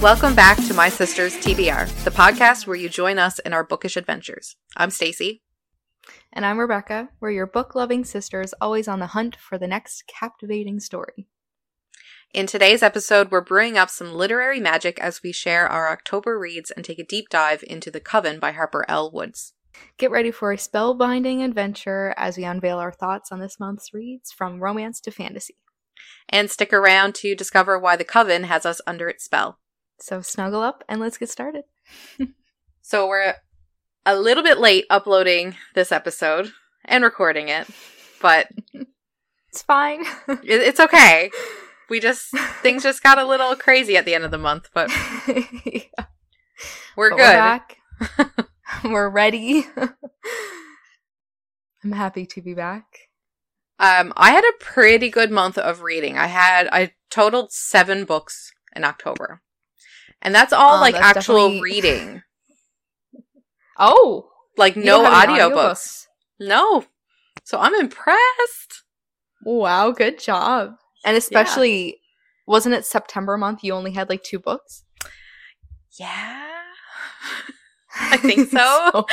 Welcome back to My Sisters TBR, the podcast where you join us in our bookish adventures. I'm Stacy. And I'm Rebecca. We're your book loving sisters, always on the hunt for the next captivating story. In today's episode, we're brewing up some literary magic as we share our October reads and take a deep dive into The Coven by Harper L. Woods. Get ready for a spellbinding adventure as we unveil our thoughts on this month's reads from romance to fantasy. And stick around to discover why The Coven has us under its spell. So snuggle up and let's get started. So we're a little bit late uploading this episode and recording it, but It's fine. it- it's okay. We just things just got a little crazy at the end of the month, but Yeah. we're But good. back. we're ready. I'm happy to be back. Um, I had a pretty good month of reading. I had I totaled seven books in October, and that's all Um, like that's actual definitely- reading, Oh, like no audiobooks. No, so I'm impressed. Wow, good job. And especially, wasn't it September month? You only had like two books. Yeah, I think so.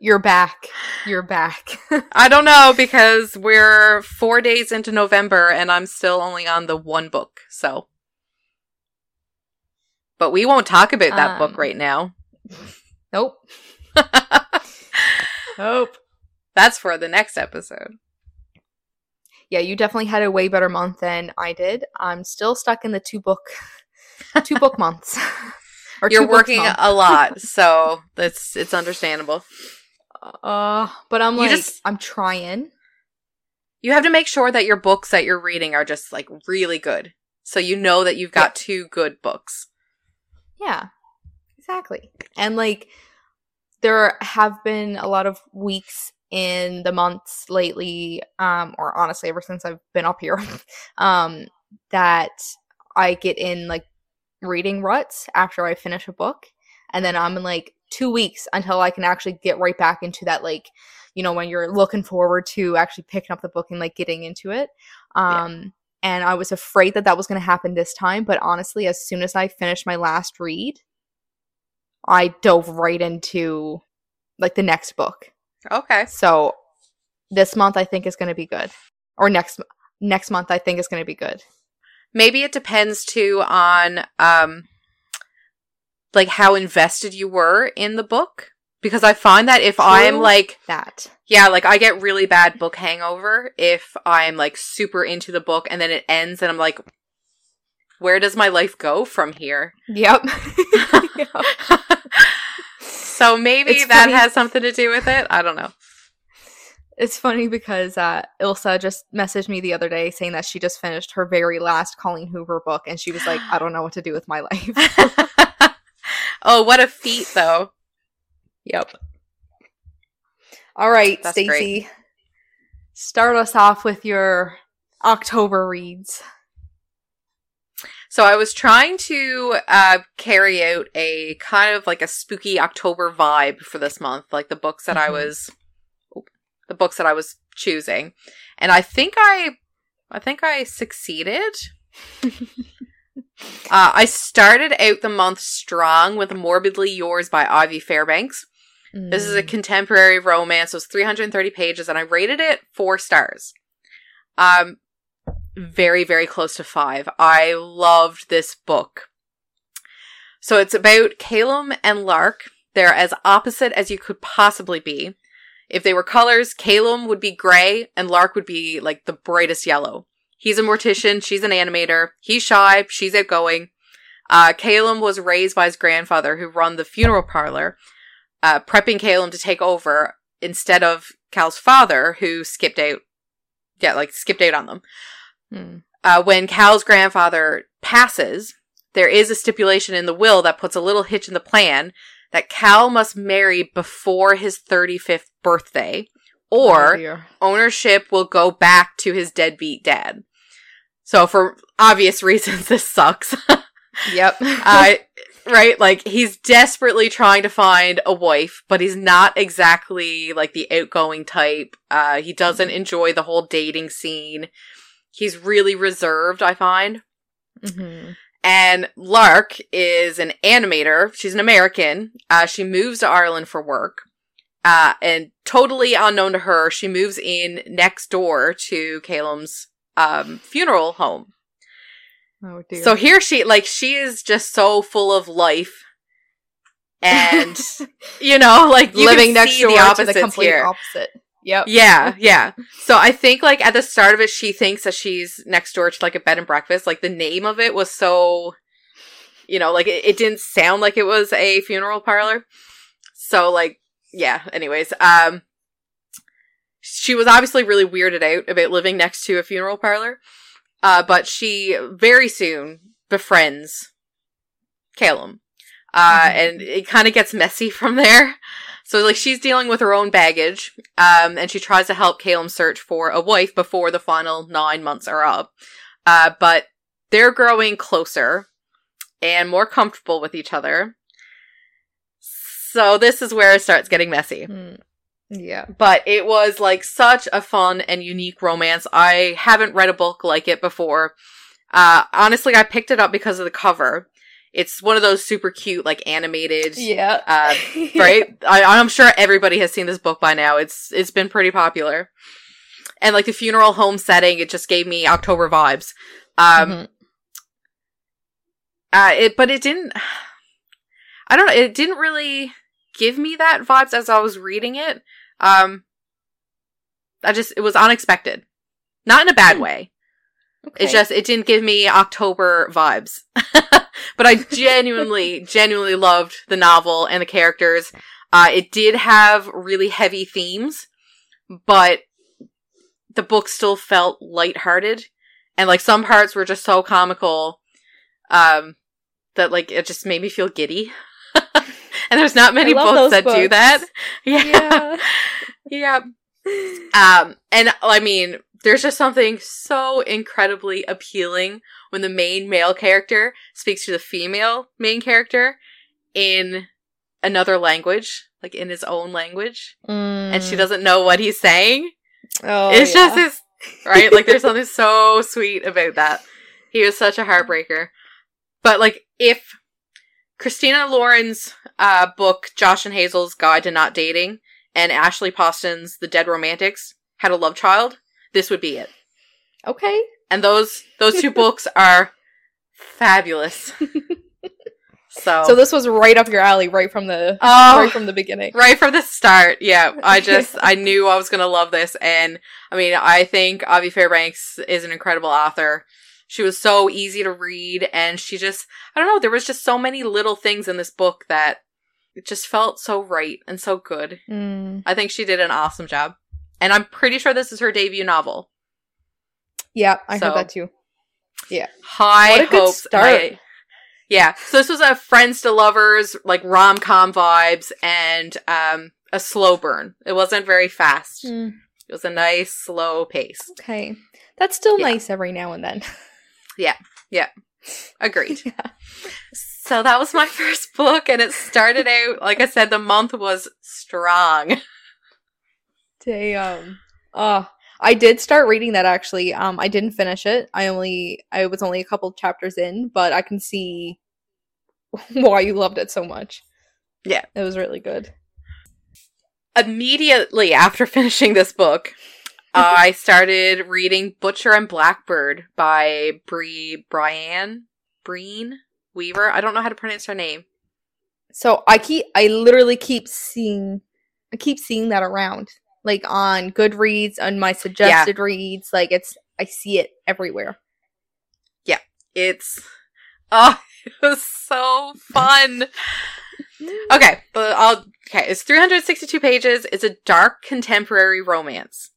you're back. You're back. I don't know because we're four days into November and I'm still only on the one book. So, but we won't talk about that Um, book right now. nope. Nope. That's for the next episode. Yeah, you definitely had a way better month than I did. I'm still stuck in the two book, two book months. or You're working month. a lot, so that's it's understandable. Uh, but I'm You like, just- I'm trying. You have to make sure that your books that you're reading are just like really good. So you know that you've got two good books. Yeah, exactly. And like, there have been a lot of weeks in the months lately, um, or honestly, ever since I've been up here, um, that I get in like reading ruts after I finish a book, and then I'm in like two weeks until I can actually get right back into that like, you know, when you're looking forward to actually picking up the book and like getting into it. Yeah. And I was afraid that that was going to happen this time, but honestly, as soon as I finished my last read, I dove right into like the next book. Okay. So this month I think is going to be good, or next next month I think is going to be good. Maybe it depends too on um like how invested you were in the book because I find that if I'm like That yeah, like I get really bad book hangover if I'm like super into the book and then it ends and I'm like where does my life go from here? yep. Yep. so maybe It's that funny. has something to do with it. I don't know. It's funny because uh, Ilsa just messaged me the other day saying that she just finished her very last Colleen Hoover book, and she was like, "I don't know what to do with my life." oh, what a feat though. Yep. All right, Stacy. Start us off with your October reads. So I was trying to uh, carry out a kind of like a spooky October vibe for this month, like the books that I Mhm. was, the books that I was choosing, and I think I, I think I succeeded. uh, I started out the month strong with "Morbidly Yours" by Ivy Fairbanks. This is a Mm. contemporary romance. It was 330 pages, and I rated it four stars. Um, very, very close to five. I loved this book. So it's about Calum and Lark. They're as opposite as you could possibly be. If they were colors, Calum would be gray and Lark would be like the brightest yellow. He's a mortician. She's an animator. He's shy. She's outgoing. Uh, Calum was raised by his grandfather who run the funeral parlor uh, prepping Calum to take over instead of Cal's father, who skipped out. Yeah, like skipped out on them. Hmm. Uh, when Cal's grandfather passes, there is a stipulation in the will that puts a little hitch in the plan that Cal must marry before his 35th birthday, Oh, or dear. ownership will go back to his deadbeat dad. So, for obvious reasons, this sucks. yep. uh, right? Like he's desperately trying to find a wife, but he's not exactly like the outgoing type. Uh, he doesn't enjoy the whole dating scene. He's really reserved, I find. hmm And Lark is an animator. She's an American. Uh, she moves to Ireland for work. Uh, and totally unknown to her, she moves in next door to Calum's um, funeral home. Oh dear. So here she, like, she is just so full of life. And, you know, like, you living next see door the to the complete here. opposite. Yep. Yeah, yeah. So I think like at the start of it, she thinks that she's next door to like a bed and breakfast. Like the name of it was so, you know, like it, it didn't sound like it was a funeral parlor. So like, yeah. Anyways, um, she was obviously really weirded out about living next to a funeral parlor. Uh, but she very soon befriends Calum. Uh, Mhm. and it kind of gets messy from there. So like she's dealing with her own baggage, um, and she tries to help Calum search for a wife before the final nine months are up. Uh, but they're growing closer and more comfortable with each other. So this is where it starts getting messy. Mm. Yeah. But it was like such a fun and unique romance. I haven't read a book like it before. Uh, honestly, I picked it up because of the cover. It's one of those super cute, like animated Yeah. uh, right? I, I'm sure everybody has seen this book by now. It's it's been pretty popular, and like the funeral home setting, it just gave me October vibes. Um, Mhm. uh, it but it didn't. I don't know. It didn't really give me that vibes as I was reading it. Um, I just it was unexpected, not in a bad Hmm. way. Okay. It's just it didn't give me October vibes. but I genuinely, genuinely loved the novel and the characters. Uh, it did have really heavy themes, but the book still felt lighthearted. And like some parts were just so comical, um, that like it just made me feel giddy. and there's not many books that do that. Yeah. yeah. yeah. Um, and I mean, there's just something so incredibly appealing when the main male character speaks to the female main character in another language, like in his own language, and she Mm. doesn't know what he's saying. Oh, it's yeah. just this, right? Like, there's something so sweet about that. He was such a heartbreaker. But, like, if Christina Lauren's uh, book, Josh and Hazel's Guide to Not Dating, and Ashley Poston's The Dead Romantics had a love child, this would be it. okay. And those those two books are fabulous. So, So this was right up your alley, right from the oh, right from the beginning. right from the start. Yeah, I just I knew I was gonna love this, and I mean, I think Ivy Fairbanks is an incredible author. She was so easy to read, and she just I don't know. There was just so many little things in this book that it just felt so right and so good. Mm. I think she did an awesome job, and I'm pretty sure this is her debut novel. Yeah, I So- heard that too. Yeah. High What a good hopes. start. I- yeah, so this was a friends to lovers, like rom com vibes, and um a slow burn. It wasn't very fast. Mm, It was a nice slow pace. okay, that's still Yeah. nice every now and then. Agreed. yeah. Agreed. So that was my first book, and it started out like I said. The month was strong. Damn. Oh, I did start reading that actually. Um, I didn't finish it. I only I was only a couple chapters in, but I can see why you loved it so much. Yeah. it was really good. Immediately after finishing this book, Uh, I started reading Butcher and Blackbird by Bree Brian Breen Weaver. I don't know how to pronounce her name. So I keep I literally keep seeing I keep seeing that around. Like on Goodreads, on my suggested reads, like it's I see it everywhere. Yeah. It's oh, it was so fun. Okay, but I'll okay. It's 362 pages. It's a dark contemporary romance.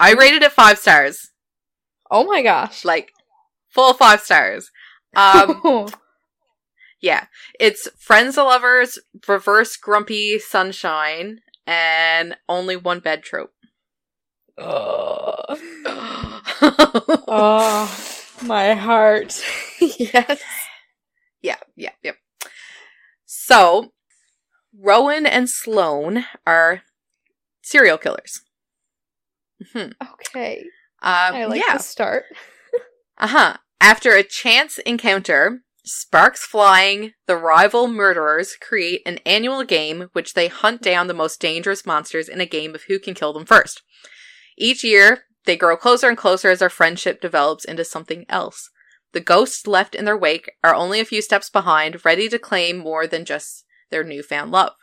I rated it five stars, Oh my gosh. like full five stars. Um, yeah, it's friends to lovers, reverse grumpy sunshine, and only one bed trope. Ugh. oh, my heart. yes. Yeah, yeah, yep. So, Rowan and Sloane are serial killers. Hmm Okay. Uh, I like yeah. the start. Uh huh. After a chance encounter, Sparks flying, the rival murderers create an annual game which they hunt down the most dangerous monsters in a game of who can kill them first. Each year, they grow closer and closer as their friendship develops into something else. The ghosts left in their wake are only a few steps behind, ready to claim more than just their newfound love.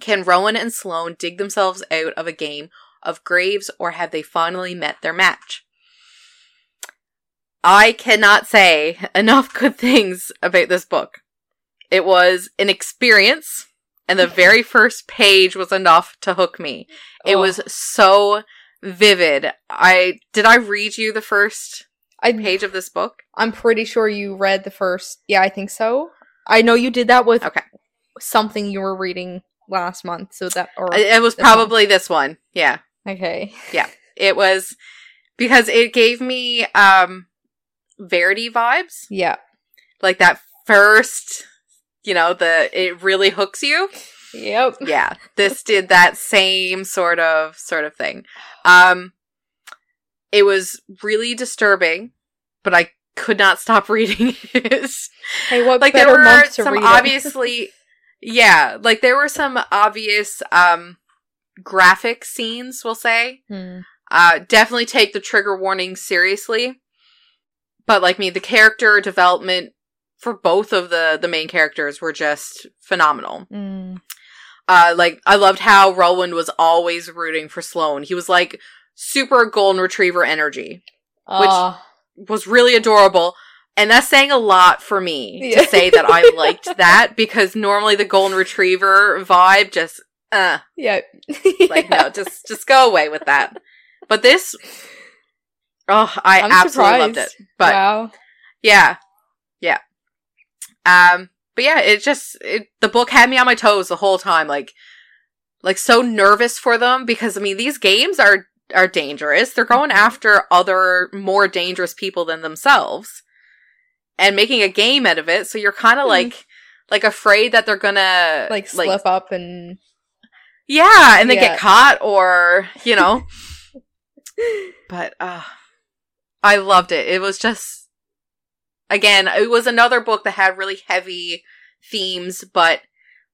Can Rowan and Sloane dig themselves out of a game of graves, or have they finally met their match? I cannot say enough good things about this book. It was an experience, and the very first page was enough to hook me. It Oh. was so vivid. I did I read you the first I page of this book? I'm pretty sure you read the first. Yeah, I think so. I know you did that with Okay. something you were reading last month. So that or It was this probably this one. Yeah. Okay. Yeah. It was because it gave me um Verity vibes. Yeah. Like that first, you know, the it really hooks you. Yep. Yeah. This did that same sort of sort of thing. Um it was really disturbing, but I could not stop reading it. Hey, what like there were some obviously yeah, like there were some obvious um graphic scenes, we'll say. Hmm. Uh, definitely take the trigger warning seriously. But like me, the character development for both of the the main characters were just phenomenal. Hmm. Uh, like I loved how Rowan was always rooting for Sloane. He was like super golden retriever energy. Which- Ah, Was really adorable. And that's saying a lot for me Yeah. to say that I liked that because normally the golden retriever vibe just uh yeah. like no just just go away with that but this oh i I'm absolutely loved it but wow. yeah yeah um but yeah it just it, the book had me on my toes the whole time like like so nervous for them because i mean these games are are dangerous they're going Mm-hmm. after other more dangerous people than themselves and making a game out of it so you're kind of Mhm. like like afraid that they're gonna Like slip up and yeah and they Yeah. get caught or you know but uh I loved it. It was just again, it was another book that had really heavy themes but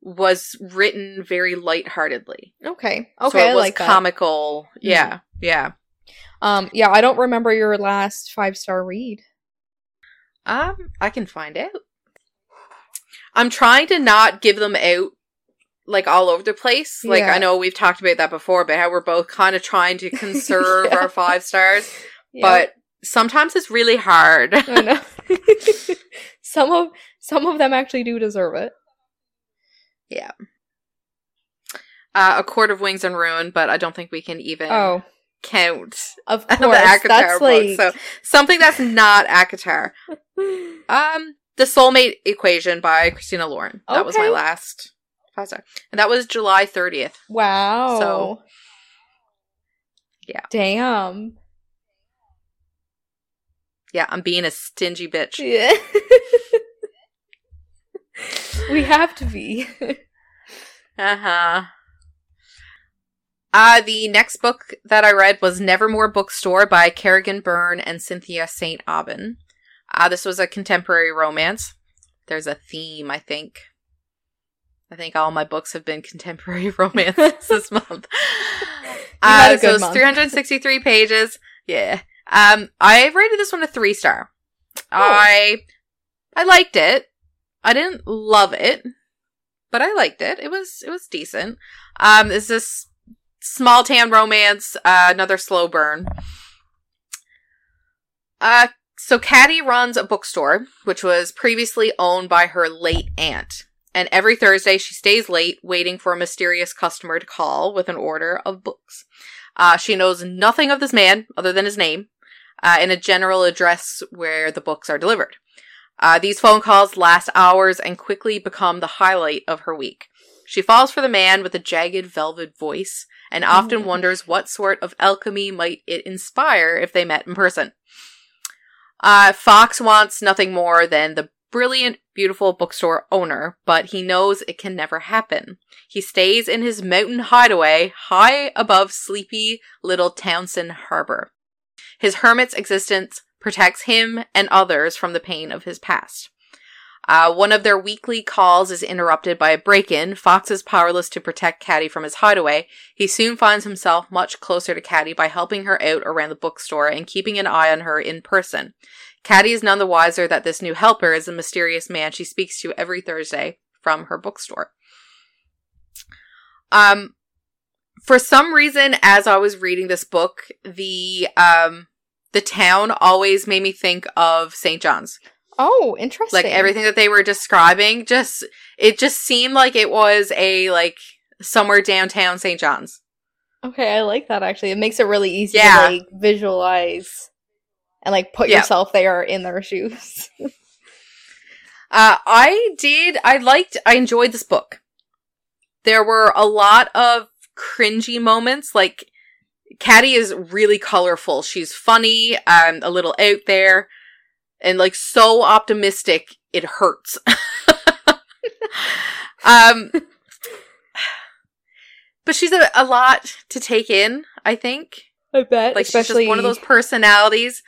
was written very lightheartedly. okay. so Okay, it I was like that. comical. Yeah. Yeah. Um, yeah, I don't remember your last five star read. Um I can find out. I'm trying to not give them out like all over the place. Like Yeah. I know we've talked about that before, but how we're both kind of trying to conserve Yeah. our five stars. Yeah. But sometimes it's really hard. I know. some of some of them actually do deserve it. Yeah. Uh, a Court of Wings and Ruin, but I don't think we can even Oh, count of the course. ACOTAR That's book. like So something that's not ACOTAR. Um, The Soulmate Equation by Christina Lauren. That was my last five star, and that was July thirtieth. wow. So- Yeah. Damn. Yeah, I'm being a stingy bitch. Yeah. we have to be. Uh huh. Uh, the next book that I read was Nevermore Bookstore by Kerrigan Byrne and Cynthia St. Aubin. Uh, this was a contemporary romance. There's a theme, I think. I think all my books have been contemporary romances this month. Uh, so it's 363 pages. Yeah. Um, I rated this one a three star. Oh. I, I liked it. I didn't love it, but I liked it. It was, it was decent. Um, it's this small town romance, uh, another slow burn. Uh, so Caddy runs a bookstore, which was previously owned by her late aunt. And every Thursday she stays late waiting for a mysterious customer to call with an order of books. Uh, she knows nothing of this man other than his name, uh, and a general address where the books are delivered. Uh, these phone calls last hours and quickly become the highlight of her week. She falls for the man with the jagged velvet voice and often wonders what sort of alchemy might it inspire if they met in person. Uh, Fox wants nothing more than the brilliant, beautiful bookstore owner, but he knows it can never happen. He stays in his mountain hideaway high above sleepy little Townsend Harbor. His hermit's existence protects him and others from the pain of his past. Uh, one of their weekly calls is interrupted by a break-in. Fox is powerless to protect Caddy from his hideaway. He soon finds himself much closer to Caddy by helping her out around the bookstore and keeping an eye on her in person. Caddy is none the wiser that this new helper is a mysterious man she speaks to every Thursday from her bookstore. Um, for some reason, as I was reading this book, the um the town always made me think of St. John's. Oh, interesting. Like everything that they were describing, just it just seemed like it was a like somewhere downtown St. John's. Okay, I like that actually. It makes it really easy Yeah. to like visualize and like put Yeah. yourself there in their shoes. Uh, I did. I liked. I enjoyed this book. There were a lot of cringy moments. Like Caddy is really colorful. She's funny. Um, a little out there, and like so optimistic. It hurts. um, but she's a, a lot to take in. I think. I bet. Like Especially she's just one of those personalities.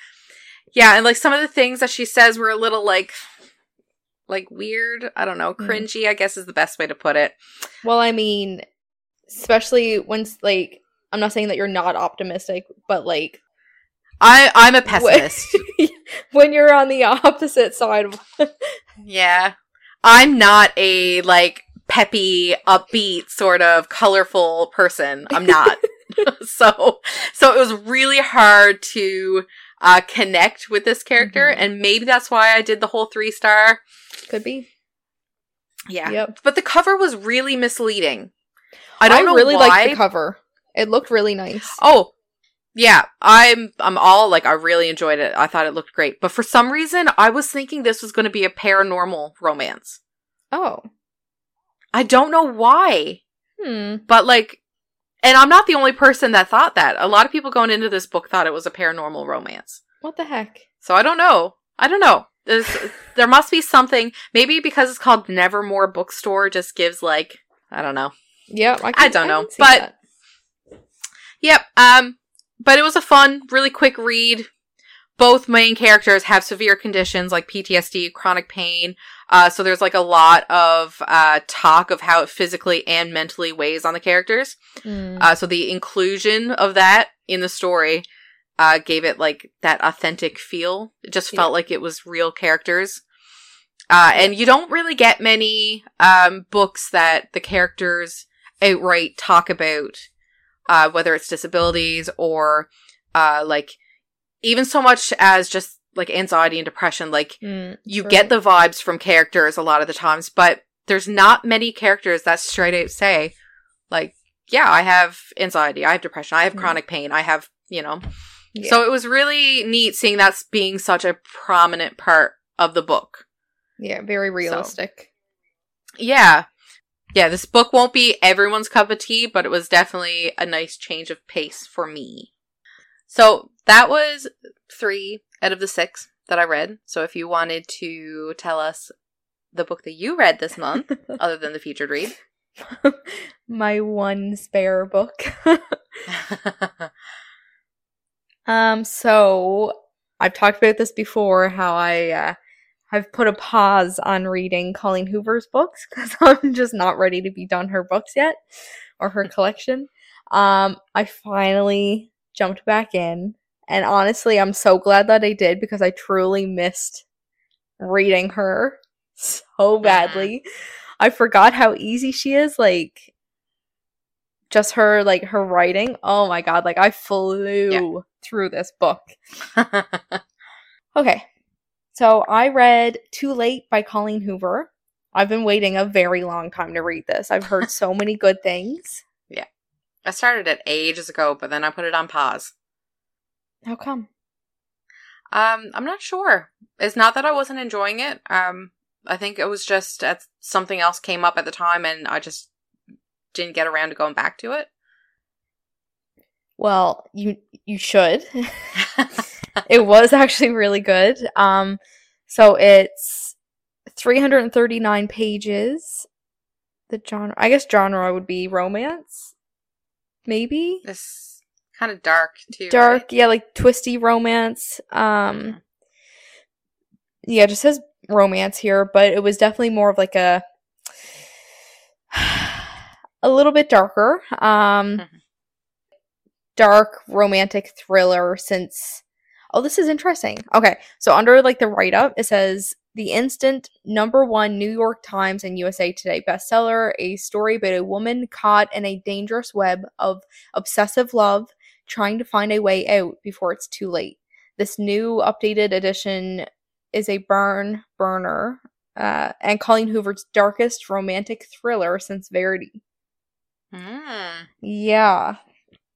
Yeah, and like some of the things that she says were a little like like weird. I don't know, Mm. cringy, I guess is the best way to put it. Well, I mean, especially once like I'm not saying that you're not optimistic, but like I I'm a pessimist. when you're on the opposite side yeah. I'm not a like peppy, upbeat sort of colorful person. I'm not. so so it was really hard to uh connect with this character Mhm. and maybe that's why I did the whole 3 star. could be. Yeah. Yep. But the cover was really misleading. I don't know really why. liked the cover. It looked really nice. Oh, yeah. I'm I'm all like I really enjoyed it. I thought it looked great. But for some reason, I was thinking this was going to be a paranormal romance. Oh. I don't know why, Hmm. but like and I'm not the only person that thought that. A lot of people going into this book thought it was a paranormal romance. What the heck? So I don't know. I don't know. There must be something. Maybe because it's called Nevermore Bookstore just gives like I don't know. Yeah, I, I don't know, can see but- that. Yep. Um, but it was a fun, really quick read. Both main characters have severe conditions like PTSD, chronic pain. Uh, so there's like a lot of uh, talk of how it physically and mentally weighs on the characters. Hmm. Uh, so the inclusion of that in the story uh, gave it like that authentic feel. It just felt Yeah. like it was real characters. Uh, and you don't really get many um, books that the characters outright talk about, uh, whether it's disabilities or uh, like even so much as just like anxiety and depression. Like Hmm, you get the vibes from characters a lot of the times, but there's not many characters that straight out say, like, yeah, I have anxiety, I have depression, I have Mm. chronic pain, I have, you know. Yeah. So it was really neat seeing that being such a prominent part of the book. yeah, very realistic. Yeah. Yeah, this book won't be everyone's cup of tea, but it was definitely a nice change of pace for me. So that was three out of the six that I read. So if you wanted to tell us the book that you read this month, other than the featured read. My one spare book. Um, so I've talked about this before how I uh, have put a pause on reading Colleen Hoover's books because I'm just not ready to be done her books yet or her collection. Um, I finally jumped back in, and honestly, I'm so glad that I did because I truly missed reading her so badly. I forgot how easy she is. Like, just her like her writing oh my god like i flew through this book okay so i read too late by colleen hoover i've been waiting a very long time to read this i've heard so many good things Yeah. I started it ages ago, but then I put it on pause. how come Um, I'm not sure. It's not that I wasn't enjoying it. Um, I think it was just that something else came up at the time, and I just didn't get around to going back to it. well you you should it was actually really good um so it's 339 pages the genre i guess genre would be romance maybe This kind of dark too. dark right? yeah like twisty romance um yeah it just says romance here, but it was definitely more of like a a little bit darker. Um Mhm. dark romantic thriller since Oh, this is interesting. Okay. So under like the write up, it says the instant number one New York Times and USA Today bestseller, a story about a woman caught in a dangerous web of obsessive love, trying to find a way out before it's too late. This new updated edition is a burn burner uh, and Colleen Hoover's darkest romantic thriller since Verity. Mm. Yeah.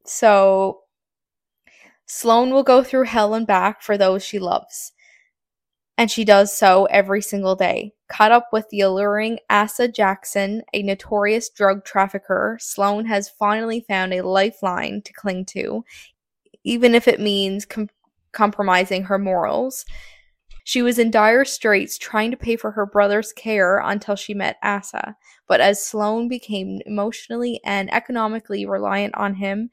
So Sloane will go through hell and back for those she loves. And she does so every single day. Caught up with the alluring Asa Jackson, a notorious drug trafficker, Sloane has finally found a lifeline to cling to, even if it means com- compromising her morals. She was in dire straits trying to pay for her brother's care until she met Asa. But as Sloane became emotionally and economically reliant on him,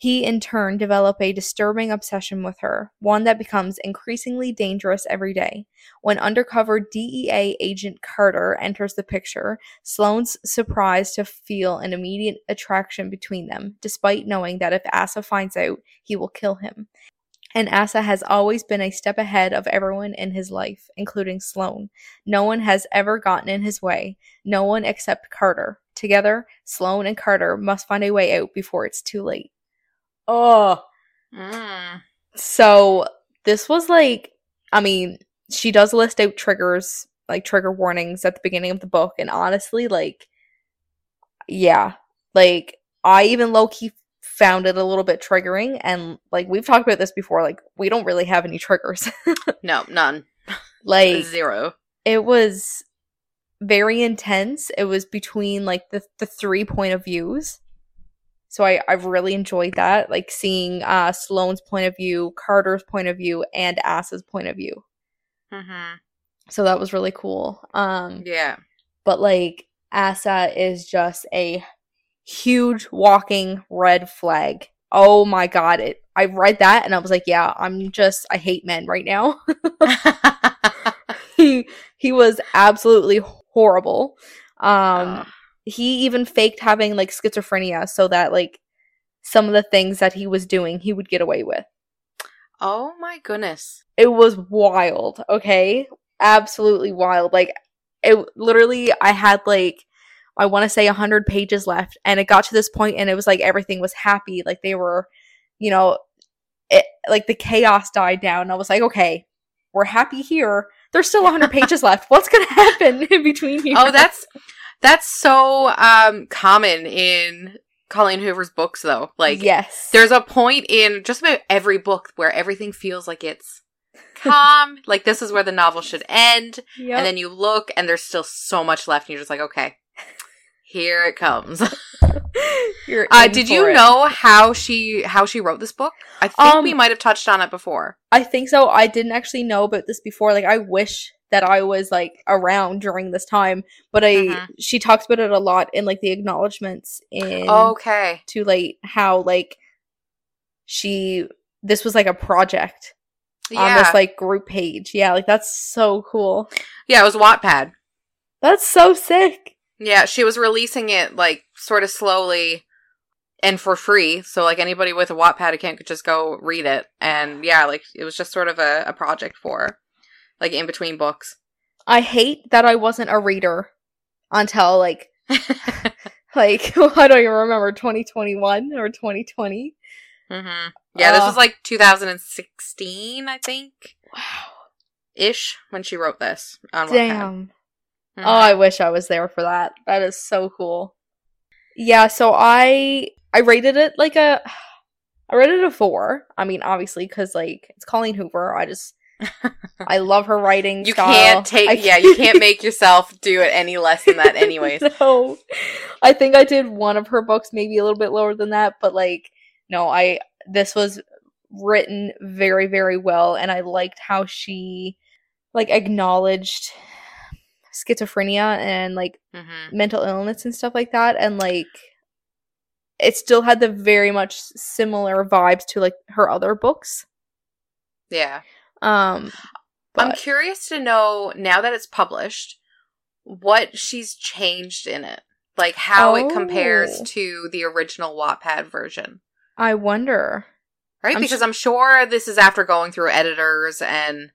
he in turn developed a disturbing obsession with her, one that becomes increasingly dangerous every day. When undercover DEA agent Carter enters the picture, Sloane's surprised to feel an immediate attraction between them, despite knowing that if Asa finds out, he will kill him. And Asa has always been a step ahead of everyone in his life, including Sloane. No one has ever gotten in his way, no one except Carter. Together, Sloane and Carter must find a way out before it's too late. Oh, Mm. so this was like, I mean, she does list out triggers, like trigger warnings at the beginning of the book, and honestly, like, yeah, like I even low key found it a little bit triggering, and like we've talked about this before, like we don't really have any triggers, No, none. like Zero. it was very intense. It was between like the the three point of views. So I I've really enjoyed that, like seeing uh Sloane's point of view, Carter's point of view, and Asa's point of view. hmm So that was really cool. Um Yeah. but like Asa is just a huge walking red flag. Oh my god, it I read that and I was like, yeah, I'm just I hate men right now. he he was absolutely horrible. Um. He even faked having like schizophrenia so that like some of the things that he was doing he would get away with. oh my goodness. It was wild, okay? Absolutely wild. Like it literally I had like I want to say 100 pages left and it got to this point and it was like everything was happy like they were you know it like the chaos died down. I was like, okay, we're happy here. There's still 100 pages left. What's going to happen in between here? Oh, that's that's so um common in Colleen Hoover's books though. Like yes. there's a point in just about every book where everything feels like it's calm, like this is where the novel should end, Yep. and then you look and there's still so much left and you're just like, okay. Here it comes. You're Uh, did you it. know how she how she wrote this book? I think Um, we might have touched on it before. I think so. I didn't actually know about this before. Like, I wish that I was like around during this time, but I Mhm. she talks about it a lot in like the acknowledgments in Okay. Too Late. How like she this was like a project on this like group page. Yeah, like that's so cool. yeah, it was Wattpad. That's so sick. Yeah, she was releasing it like sort of slowly and for free. So like anybody with a Wattpad account could just go read it. And yeah, like it was just sort of a, a project for her, like in between books. I hate that I wasn't a reader until like like I don't even remember 2021 or 2020. hmm Yeah, this Uh, was like 2016, I think, Wow. ish, when she wrote this on. Damn. Mhm. Oh, I wish I was there for that. That is so cool. Yeah, so I I rated it like a I rated it a 4. I mean, obviously cuz like it's Colleen Hoover. I just I love her writing you style. can't take, I yeah, you can't make yourself do it any less than that, anyways. no. I think I did one of her books maybe a little bit lower than that, but like no, I this was written very very well and I liked how she like acknowledged schizophrenia and like hmm mental illness and stuff like that and like it still had the very much similar vibes to like her other books Yeah. Um I'm curious to know now that it's published what she's changed in it. Like how it compares Oh. to the original Wattpad version. I wonder. Right? I'm because su- I'm sure this is after going through editors and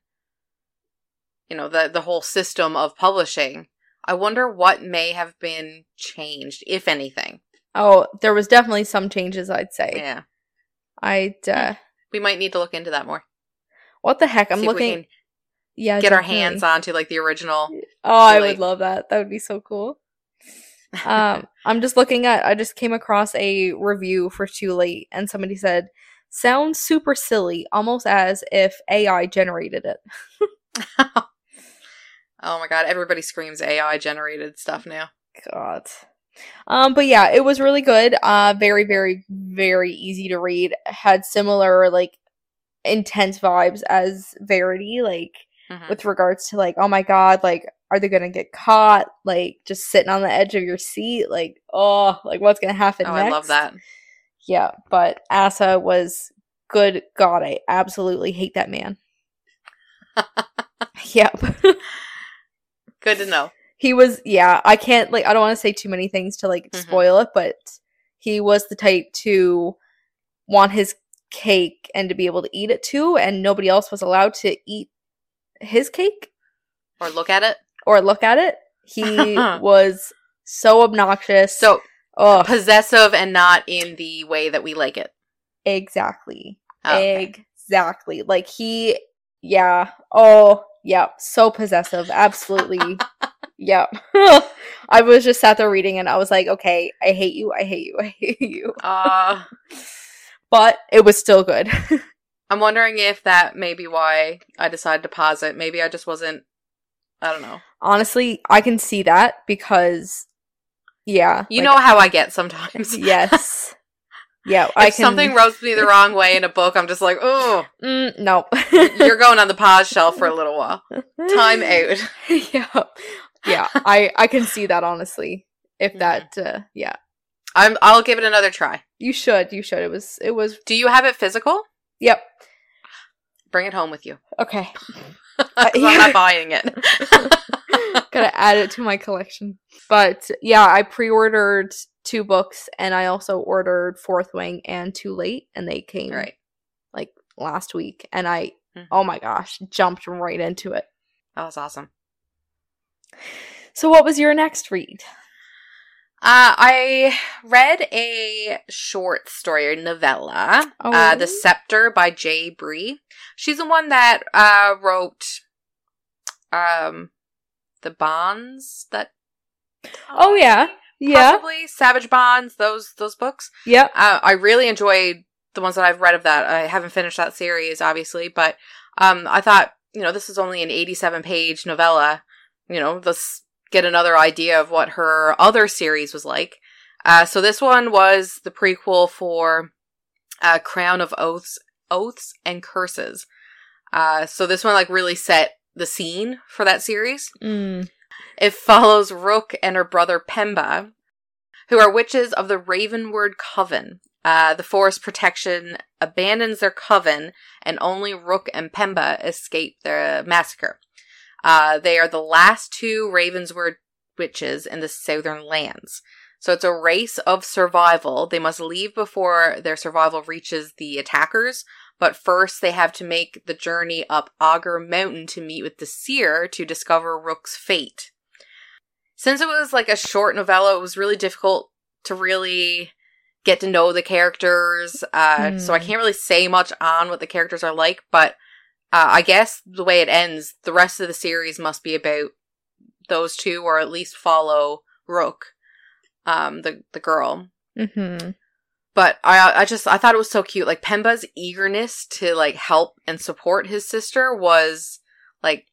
you know, the the whole system of publishing. I wonder what may have been changed, if anything. Oh, there was definitely some changes. I'd say. Yeah. I'd. Uh, We might need to look into that more. What the heck? I'm See looking. Yeah, get our hands onto like the original. Oh, I would love that. That would be so cool. um, I'm just looking at. I just came across a review for Too Late, and somebody said, "Sounds super silly, almost as if AI generated it." Oh my god, everybody screams AI generated stuff now. God. Um, but yeah, it was really good. Uh, very, very, very easy to read. Had similar like intense vibes as Verity, like Mhm. with regards to like, oh my god, like are they gonna get caught? Like just sitting on the edge of your seat, like oh, like what's gonna happen Oh, next? I love that. Yeah, but Asa was good. God, I absolutely hate that man. yep. Good to know. he was yeah i can't like i don't want to say too many things to like Mhm. spoil it but he was the type to want his cake and to be able to eat it too and nobody else was allowed to eat his cake? Or look at it. or look at it? He was so obnoxious. So oh possessive and not in the way that we like it. exactly. Oh, okay. exactly. Like he yeah. Oh yeah. So possessive. Absolutely. Yeah. i was just sat there reading and i was like okay i hate you. I hate you. I hate you. Uh, but it was still good I'm wondering if that may be why I decided to pause it. Maybe I just wasn't. I don't know. honestly i can see that because yeah You like, know how I get sometimes. yes yeah if i can something rubs me the wrong way in a book, I'm just like, oh, mm, no you're going on the pause shelf for a little while. Time out. yeah yeah i i can see that honestly if Mhm. that uh, yeah I'm. I'll give it another try. You should. You should. It was. It was. Do you have it physical? Yep. Bring it home with you. Okay. I'm not buying it. Gotta add it to my collection. But yeah, I pre-ordered two books, and I also ordered Fourth Wing and Too Late, and they came right. like last week, and I. Mhm. Oh my gosh, jumped right into it. That was awesome. So, what was your next read? Uh, I read a short story or novella, uh, Oh. "The Scepter" by J. Bree. She's the one that uh, wrote um, the Bonds that. Oh yeah, yeah, possibly Savage Bonds. Those those books. yep. Uh, I really enjoyed the ones that I've read of that. I haven't finished that series, obviously, but um, I thought you know this is only an eighty-seven page novella. You know, let's get another idea of what her other series was like. Uh, so this one was the prequel for uh, Crown of Oaths, Oaths and Curses. Uh, so this one like really set the scene for that series. Mm. It follows Rook and her brother Pemba, who are witches of the Ravenward Coven. Uh, the forest protection abandons their coven, and only Rook and Pemba escape the massacre. Uh, they are the last two Ravenswood witches in the southern lands. So it's a race of survival. They must leave before their survival reaches the attackers, but first they have to make the journey up Augur Mountain to meet with the seer to discover Rook's fate. Since it was like a short novella, it was really difficult to really get to know the characters. Uh, So I Hmm. can't really say much on what the characters are like, but uh, I guess the way it ends, the rest of the series must be about those two, or at least follow Rook, um, the the girl. Mm-hmm. But I I just I thought it was so cute. Like Pemba's eagerness to like help and support his sister was like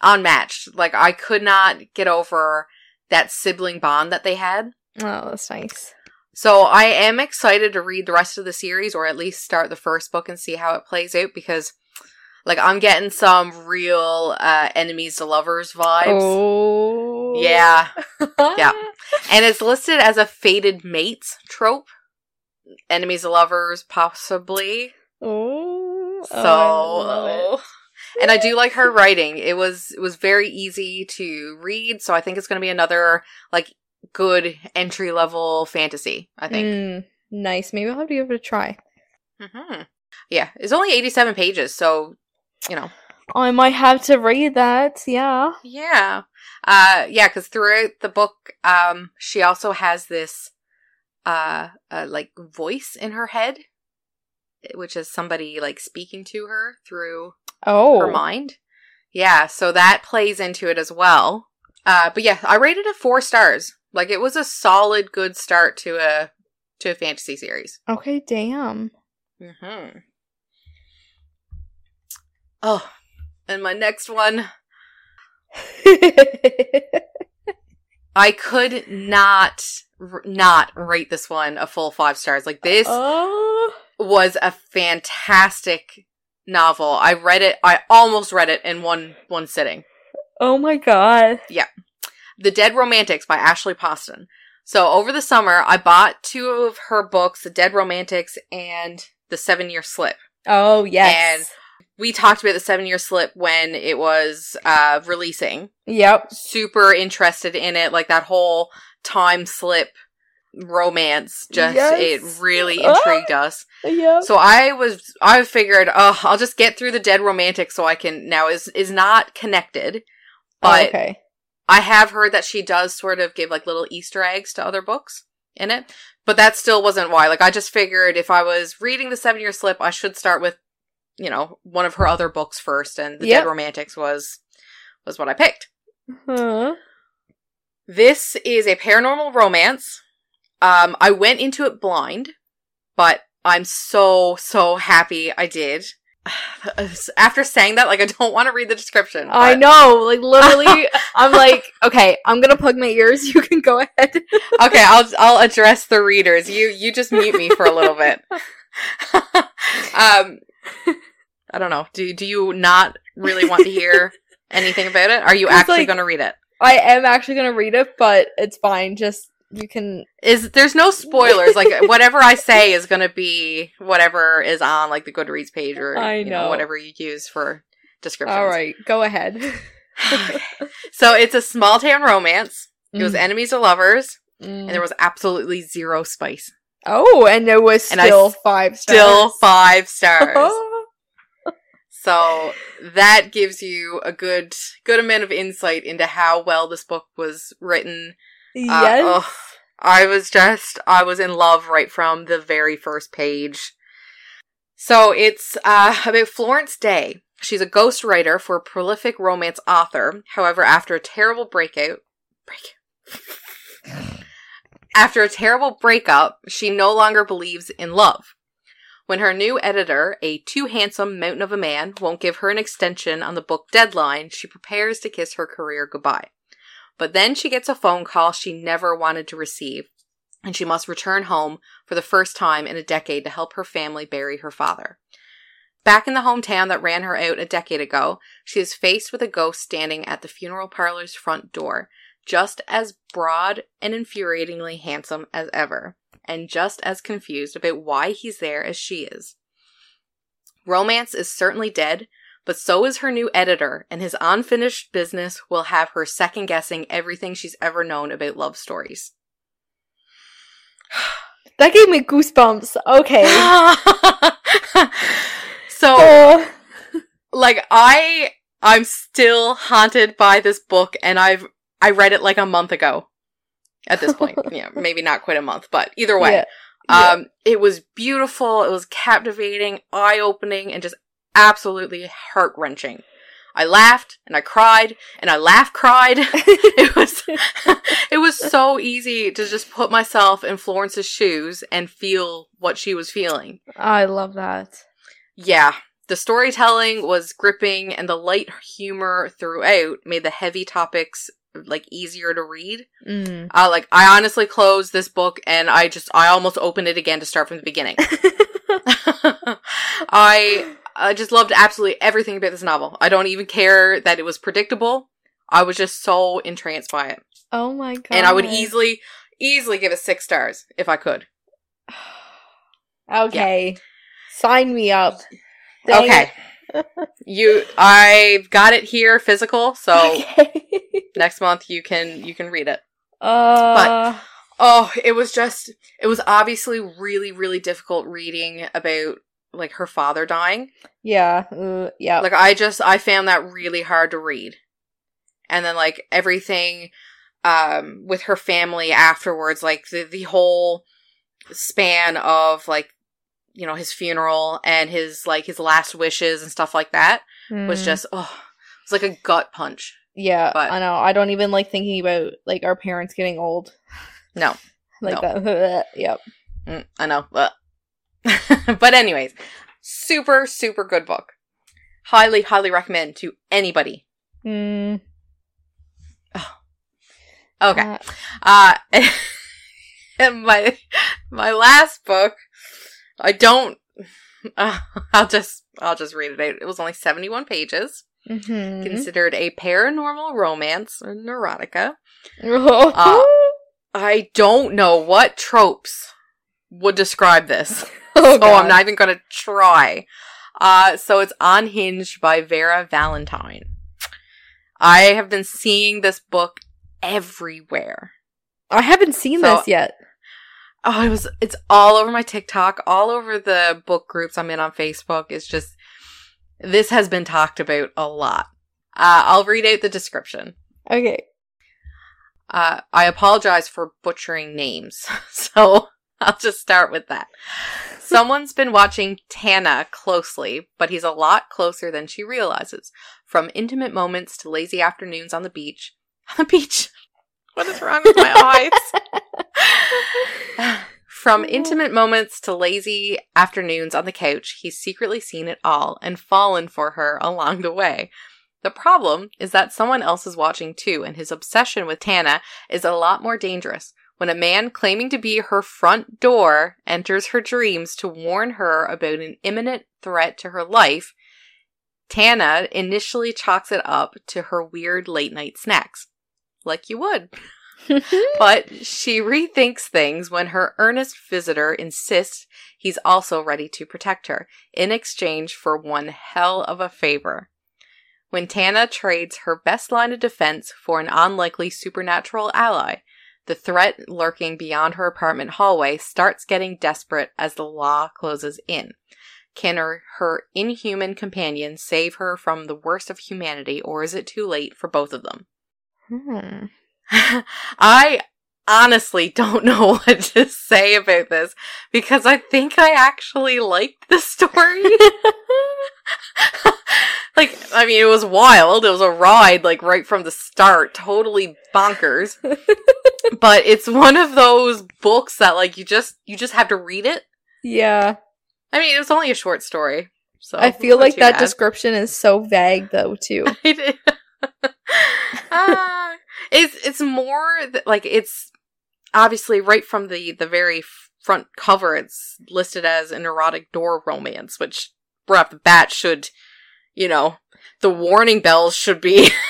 unmatched. Like I could not get over that sibling bond that they had. Oh, that's nice. So I am excited to read the rest of the series or at least start the first book and see how it plays out because like I'm getting some real uh enemies to lovers vibes. Oh. Yeah. Yeah. And it's listed as a fated mates trope. Enemies to lovers, possibly. Oh. So, oh, I love it. and I do like her writing. It was it was very easy to read, so I think it's going to be another like good entry level fantasy. I think. Mm, nice. Maybe I'll have to give it a try. hmm Yeah, it's only eighty seven pages, so you know. I might have to read that. Yeah. Yeah, uh, yeah, because throughout the book, um, she also has this, uh, uh, like voice in her head, which is somebody like speaking to her through Oh. her mind. Yeah, so that plays into it as well. Uh, but yeah, I rated it four stars. Like it was a solid, good start to a to a fantasy series. Okay. Damn. Mm-hmm. Oh, and my next one, I could not r- not rate this one a full five stars. Like this oh. was a fantastic novel. I read it. I almost read it in one one sitting. Oh my god. Yeah. The Dead Romantics by Ashley Poston. So over the summer, I bought two of her books, The Dead Romantics and The Seven Year Slip. Oh yes. We talked about The Seven Year Slip when it was uh, releasing. Yep. Super interested in it, like that whole time slip romance. Just Yes. it really Ah. intrigued us. Yep. So I was, I figured, oh, I'll just get through the Dead Romantic so I can now is is not connected, but Oh, okay. I have heard that she does sort of give like little Easter eggs to other books in it, but that still wasn't why. Like I just figured if I was reading the Seven Year Slip, I should start with, you know, one of her other books first, and the Yep. Dead Romantics was was what I picked. Huh. This is a paranormal romance. Um, I went into it blind, but I'm so so happy I did. After saying that, like I don't want to read the description. I know. Like literally, I'm like, okay, I'm gonna plug my ears. You can go ahead. okay, I'll I'll address the readers. You you just mute me for a little bit. um, I don't know. Do do you not really want to hear anything about it? Are you actually like- going to read it? I am actually gonna read it, but it's fine. Just you can. Is there's no spoilers? like whatever I say is going to be whatever is on like the Goodreads page or I you know. know. whatever you use for descriptions. All right, go ahead. so it's a small town romance. It was Mm. enemies to lovers, Mm. and there was absolutely zero spice. Oh, and it was And I still five stars. Still five stars. So that gives you a good good amount of insight into how well this book was written. Uh, yes. I was just I was in love right from the very first page. So it's uh, about Florence Day. She's a ghostwriter for a prolific romance author. However, after a terrible breakout, break, after a terrible breakup, she no longer believes in love. When her new editor, a too handsome mountain of a man, won't give her an extension on the book deadline, she prepares to kiss her career goodbye. But then she gets a phone call she never wanted to receive, and she must return home for the first time in a decade to help her family bury her father. Back in the hometown that ran her out a decade ago, she is faced with a ghost standing at the funeral parlor's front door, just as broad and infuriatingly handsome as ever, and just as confused about why he's there as she is. Romance is certainly dead, but so is her new editor, and his unfinished business will have her second guessing everything she's ever known about love stories. that gave me goosebumps. Okay. so, oh. like, I I'm still haunted by this book, and I've I read it like a month ago. At this point, yeah, maybe not quite a month, but either way, Yeah. Yeah. um, it was beautiful. It was captivating, eye opening, and just absolutely heart wrenching. I laughed and I cried and I laugh cried. it was it was so easy to just put myself in Florence's shoes and feel what she was feeling. I love that. Yeah, the storytelling was gripping and the light humor throughout made the heavy topics like easier to read. Mm. Uh, like I honestly closed this book and I just I almost opened it again to start from the beginning. I I just loved absolutely everything about this novel. I don't even care that it was predictable. I was just so entranced by it. oh my god. And I would easily easily give it 6 stars if I could. Okay. Sign me up. Dang okay. you I've got it here physical, so okay. Next month you can you can read it. Uh, Oh, it was just it was obviously really really difficult reading about like her father dying. yeah, uh, yeah. Like I just I found that really hard to read. And then like everything um with her family afterwards, like the the whole span of like you know his funeral and his like his last wishes and stuff like that was Mm. just oh it was like a gut punch. Yeah. but- I know. I don't even like thinking about like our parents getting old. No. like No. that. yep. Mm, I know. But but anyways, super super good book. Highly highly recommend to anybody. Mm, Okay. uh, Uh and my my last book I don't uh, I'll just I'll just read it out. It was only 71 pages. Mhm. Considered a paranormal romance or neurotica. Uh, I don't know what tropes would describe this. oh, Oh, I'm not even going to try. Uh, so it's Unhinged by Vera Valentine. I have been seeing this book everywhere. I haven't seen So- this yet. Oh, it was, it's all over my TikTok, all over the book groups I'm in on Facebook. It's just, this has been talked about a lot. Uh, I'll read out the description. Okay. Uh, I apologize for butchering names. So I'll just start with that. Someone's been watching Tana closely, but he's a lot closer than she realizes. From intimate moments to lazy afternoons on the beach. On the beach? What is wrong with my eyes? From intimate moments to lazy afternoons on the couch, he's secretly seen it all and fallen for her along the way. The problem is that someone else is watching too, and his obsession with Tana is a lot more dangerous. When a man claiming to be her front door enters her dreams to warn her about an imminent threat to her life, Tana initially chalks it up to her weird late night snacks. Like you would. But she rethinks things when her earnest visitor insists he's also ready to protect her, in exchange for one hell of a favor. When Tana trades her best line of defense for an unlikely supernatural ally, the threat lurking beyond her apartment hallway starts getting desperate as the law closes in. Can her, her inhuman companion save her from the worst of humanity, or is it too late for both of them? Hmm. I honestly don't know what to say about this because I think I actually liked the story. like, I mean, it was wild. It was a ride, like, right from the start. Totally bonkers. but it's one of those books that, like, you just, you just have to read it. yeah. I mean, it was only a short story. So I feel like that bad. description is so vague though too. It- Ah, it's it's more th- like it's obviously right from the the very front cover. It's listed as an erotic door romance, which right off the bat should, you know, the warning bells should be.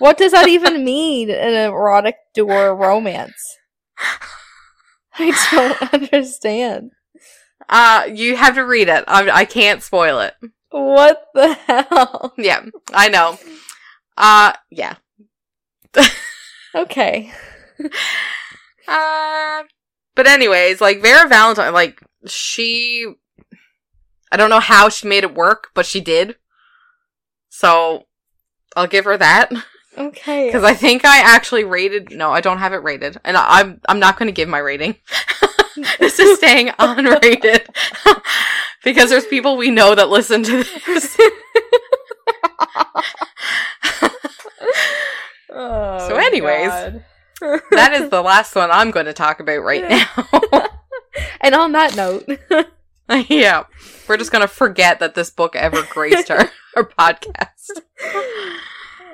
What does that even mean? An erotic door romance? I don't understand. uh you have to read it. I, I can't spoil it. What the hell? Yeah, I know. Uh, yeah. Okay. Uh, but anyways, like Vera Valentine, like she, I don't know how she made it work, but she did. So I'll give her that Okay. because I think I actually rated. No, I don't have it rated, and I, I'm I'm not going to give my rating. this is staying unrated because there's people we know that listen to this. Oh, So anyways, that is the last one I'm going to talk about right now. and on that note, yeah. We're just gonna forget that this book ever graced our, our podcast.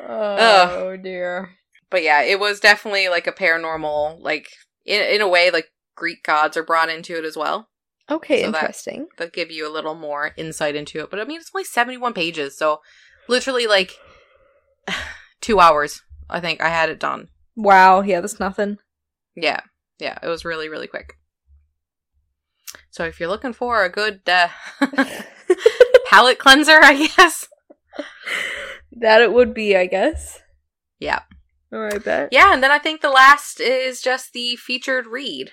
oh dear. But yeah, it was definitely like a paranormal, like in in a way, like Greek gods are brought into it as well. Okay, So interesting. That give you a little more insight into it. But I mean, it's only seventy one pages, so literally like two hours. I think I had it done. Wow, yeah, that's nothing. Yeah, yeah, it was really really quick. So if you're looking for a good uh, palate cleanser, I guess. that it would be, I guess. Yeah. All right, bet. Yeah, and then I think the last is just the featured read.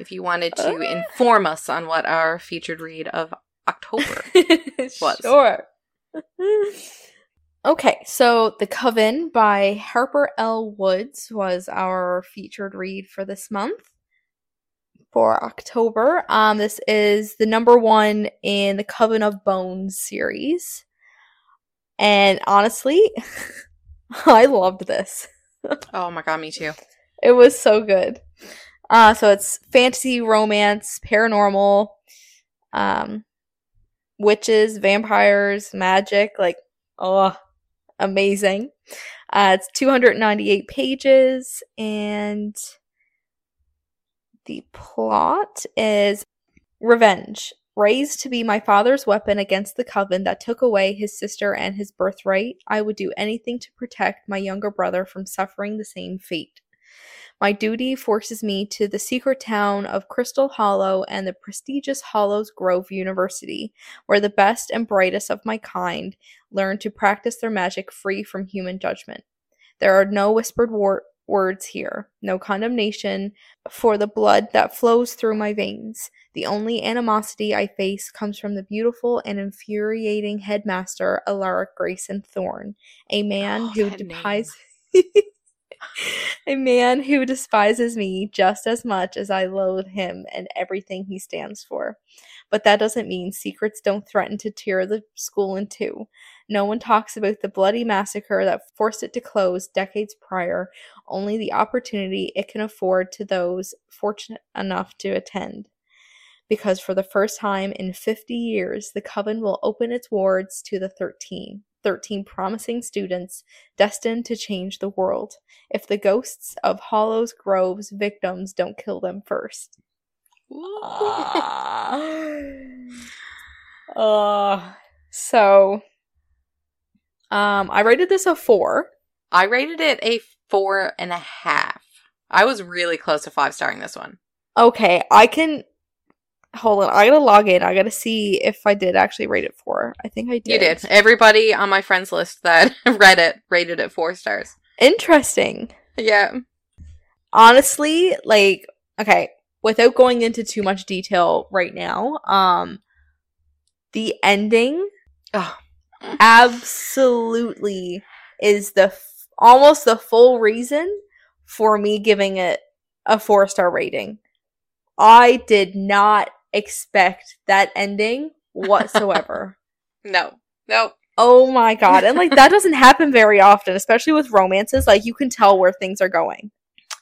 If you wanted to Uh. inform us on what our featured read of October. Was. Sure. okay, so The Coven by Harper L. Woods was our featured read for this month. For October, um, this is the number one in the Coven of Bones series, and honestly, I loved this. oh my god, me too. It was so good. Uh, so it's fantasy, romance, paranormal, um, witches, vampires, magic. Like, oh, amazing. Uh, it's 298 pages, and the plot is revenge. Raised to be my father's weapon against the coven that took away his sister and his birthright, I would do anything to protect my younger brother from suffering the same fate. My duty forces me to the secret town of Crystal Hollow and the prestigious Hollows Grove University, where the best and brightest of my kind learn to practice their magic free from human judgment. There are no whispered wor- words here, no condemnation for the blood that flows through my veins. The only animosity I face comes from the beautiful and infuriating headmaster, Alaric Grayson Thorne, a man Oh, who despises. a man who despises me just as much as I loathe him and everything he stands for. But that doesn't mean secrets don't threaten to tear the school in two. No one talks about the bloody massacre that forced it to close decades prior, only the opportunity it can afford to those fortunate enough to attend. Because for the first time in 50 years, the Coven will open its wards to the 13. 13 promising students destined to change the world if the ghosts of Hollows Grove's victims don't kill them first. Uh, so, um, I rated this a four. I rated it a four and a half. I was really close to five starring this one. Okay, I can. Hold on, I gotta log in. I gotta see if I did actually rate it four. I think I did. You did. Everybody on my friends list that read it rated it four stars. Interesting. Yeah. honestly like okay without going into too much detail right now um the ending Oh. absolutely is the f- almost the full reason for me giving it a four star rating i did not expect that ending whatsoever No. No. oh my god and like that doesn't happen very often especially with romances like you can tell where things are going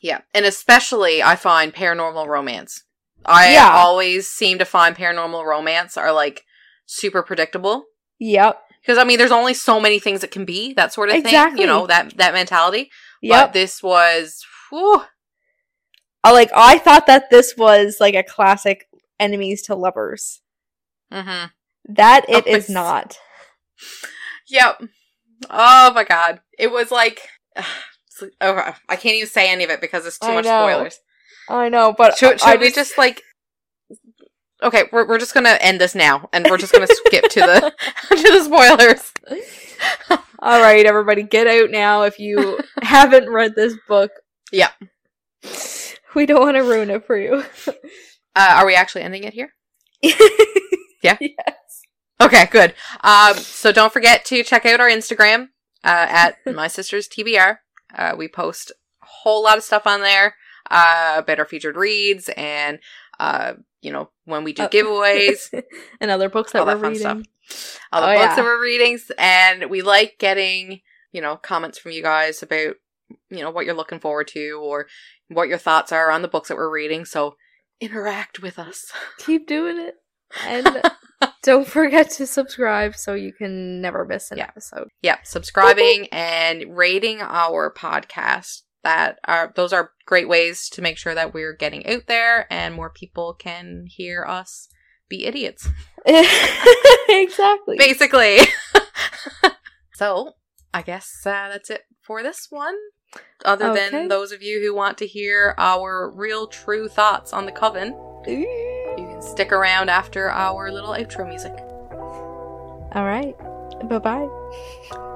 Yeah. And especially I find paranormal romance. I Yeah. always seem to find paranormal romance are like super predictable. yep Because I mean there's only so many things it can be, that sort of thing. Exactly. You know, that that mentality. yep But this was whew, I like I thought that this was like a classic enemies to lovers. mm-hmm. That it Oh, is not. Yep. Oh my god. It was like oh, I can't even say any of it because it's too I much know. spoilers. I know, but Should, should we just like Okay, we're we're just gonna end this now and we're just gonna skip to the to the spoilers. All right, everybody, get out now if you haven't read this book. Yeah. We don't want to ruin it for you. Uh, are we actually ending it here? Yeah? Yes. Okay, good. Um, so don't forget to check out our Instagram uh, at my sister's TBR. Uh, we post a whole lot of stuff on there uh, about our featured reads and uh, you know when we do Oh. giveaways, and other books that all we're that fun reading. stuff. all the Oh, books yeah. that we're reading, and we like getting you know comments from you guys about you know what you're looking forward to or what your thoughts are on the books that we're reading. So interact with us. Keep doing it. And don't forget to subscribe so you can never miss an Yeah. episode. Yep, subscribing and rating our podcast. That are those are great ways to make sure that we're getting out there and more people can hear us be idiots. exactly. Basically. so, I guess uh, that's it for this one. Other Okay. than those of you who want to hear our real true thoughts on the coven, you can stick around after our little outro music. All right. Bye bye.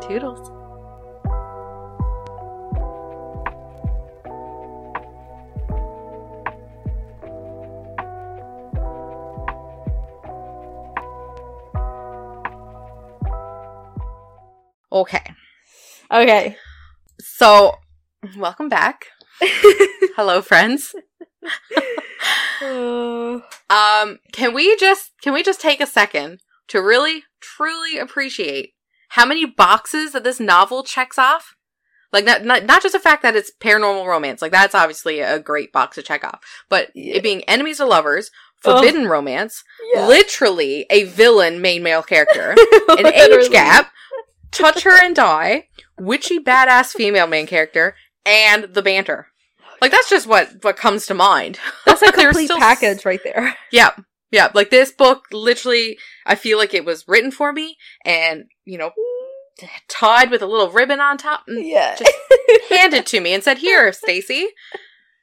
Toodles. Okay. Okay. So, welcome back. Hello, friends. Uh, Um, can we just can we just take a second to really truly appreciate how many boxes that this novel checks off? Like not not, not just the fact that it's paranormal romance, like that's obviously a great box to check off, but Yeah. it being enemies to lovers, forbidden romance, yeah. literally a villain main male character, an age gap, touch her and die, witchy badass female main character, and the banter. Like that's just what what comes to mind. That's a complete package right there. Yeah. Yeah. Like this book, literally, I feel like it was written for me and, you know, tied with a little ribbon on top and Yeah. Just handed to me and said, Here, Stacy,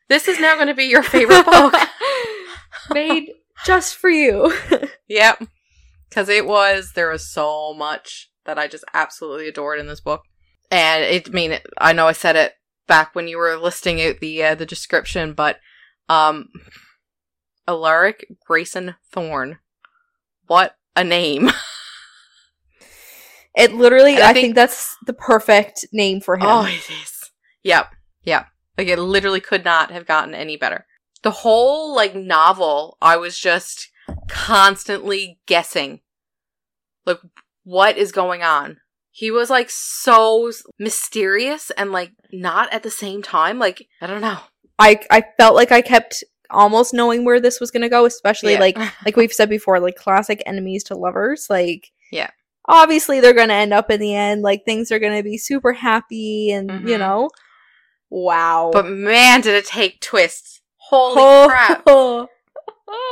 this is now going to be your favorite book. Made just for you. yep. Because it was, there was so much that I just absolutely adored in this book. And it, I mean, I know I said it back when you were listing out the, uh, the description, but, um, Alaric Grayson Thorne. What a name. It literally, I, I think, think- that's the perfect name for him. Oh, it is. Yep. Yep. Like it literally could not have gotten any better. The whole like novel, I was just constantly guessing. Like what is going on? He was like so mysterious and like not at the same time. Like I don't know. I I felt like I kept almost knowing where this was gonna go, especially Yeah. like like we've said before, like classic enemies to lovers. Like Yeah. obviously they're gonna end up in the end. Like things are gonna be super happy, and you Mhm. know, wow. but man, did it take twists. Holy Oh. crap.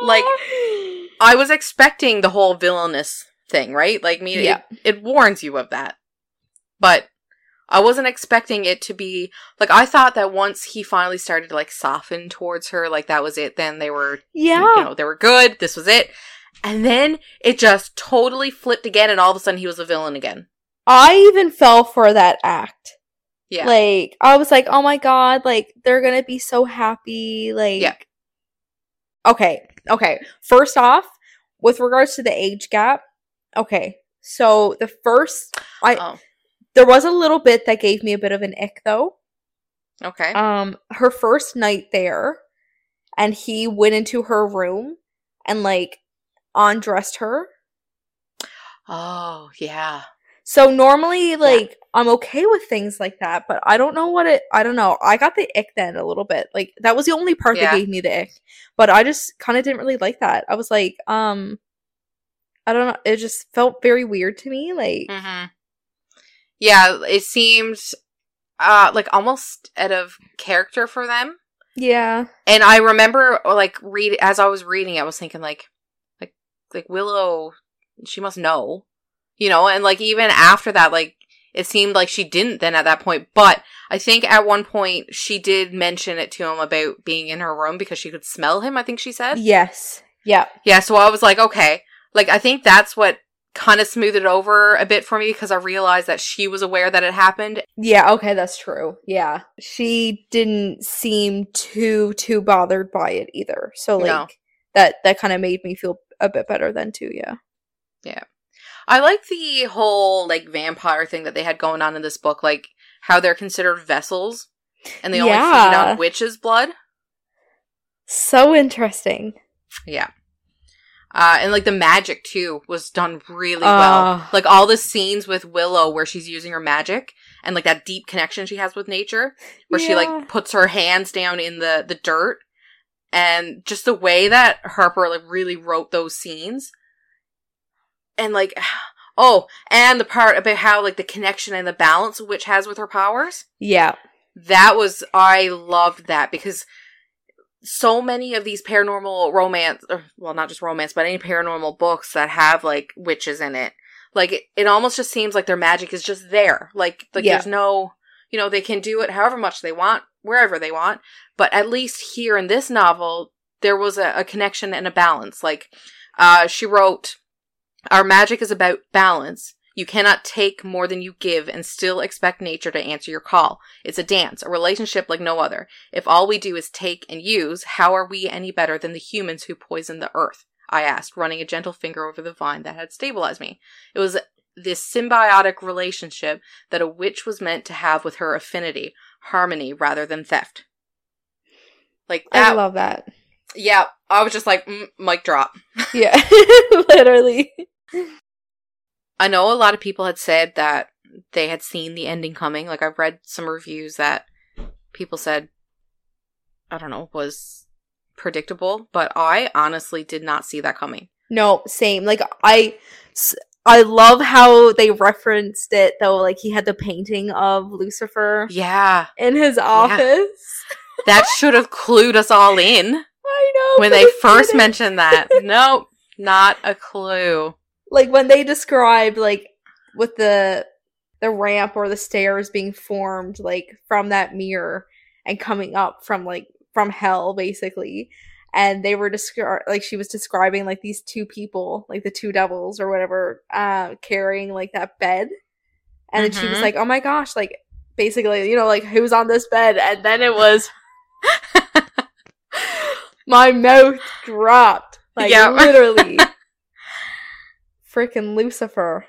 Like, I was expecting the whole villainous thing, right? Like, me, Yeah. it, it warns you of that. But I wasn't expecting it to be like I thought that once he finally started to like soften towards her, like that was it. Then they were, yeah, you know, they were good. This was it. And then it just totally flipped again, and all of a sudden he was a villain again. I even fell for that act. Yeah, Like I was like, oh my god, like they're gonna be so happy. Like, Yeah. Okay, okay. First off, with regards to the age gap, okay. So the first, I oh, there was a little bit that gave me a bit of an ick though. okay. Um, her first night there, and he went into her room and like undressed her. oh, yeah. So normally, like, I'm okay with things like that, but I don't know what it. I don't know. I got the ick then a little bit. Like that was the only part Yeah. that gave me the ick. But I just kind of didn't really like that. I was like, um, I don't know. It just felt very weird to me. Like, hmm Yeah, it seemed uh like almost out of character for them. yeah, And I remember like read as I was reading, I was thinking like like like Willow she must know. You know, and like even after that, like it seemed like she didn't then at that point. But I think at one point she did mention it to him about being in her room because she could smell him, I think she said. yes, yeah, Yeah, so I was like, okay. Like I think that's what kind of smoothed it over a bit for me because I realized that she was aware that it happened. yeah. Okay, that's true. Yeah, she didn't seem too too bothered by it either. So like No. that that kind of made me feel a bit better then too. Yeah. Yeah. I like the whole like vampire thing that they had going on in this book, like how they're considered vessels and they only feed on witches' blood. So interesting. Yeah. Uh, and like the magic too was done really well. Ah. Like all the scenes with Willow where she's using her magic and like that deep connection she has with nature, where she like puts her hands down in the the dirt, and just the way that Harper like really wrote those scenes, and like oh, and the part about how like the connection and the balance witch has with her powers Yeah. that was I loved that because so many of these paranormal romance or well not just romance but any paranormal books that have like witches in it like it, it almost just seems like their magic is just there like like Yeah. there's no you know they can do it however much they want wherever they want but at least here in this novel there was a, a connection and a balance like uh she wrote Our magic is about balance. You cannot take more than you give and still expect nature to answer your call. It's a dance, a relationship like no other. If all we do is take and use, how are we any better than the humans who poison the earth? I asked, running a gentle finger over the vine that had stabilized me. It was this symbiotic relationship that a witch was meant to have with her affinity, harmony rather than theft. Like that. I love that. yeah, I was just like, mm, mic drop. Yeah, literally. I know a lot of people had said that they had seen the ending coming. Like I've read some reviews that people said, I don't know, was predictable, but I honestly did not see that coming. No, same. Like I I love how they referenced it though. Like he had the painting of Lucifer Yeah, in his office. that should have clued us all in I know. when they first didn't. mentioned that. nope, not a clue. Like when they described like with the the ramp or the stairs being formed like from that mirror and coming up from like from hell basically and they were descri- like she was describing like these two people like the two devils or whatever uh carrying like that bed and then she was Mhm. like oh my gosh like basically you know like who's on this bed and then it was my mouth dropped like Yeah. literally freaking lucifer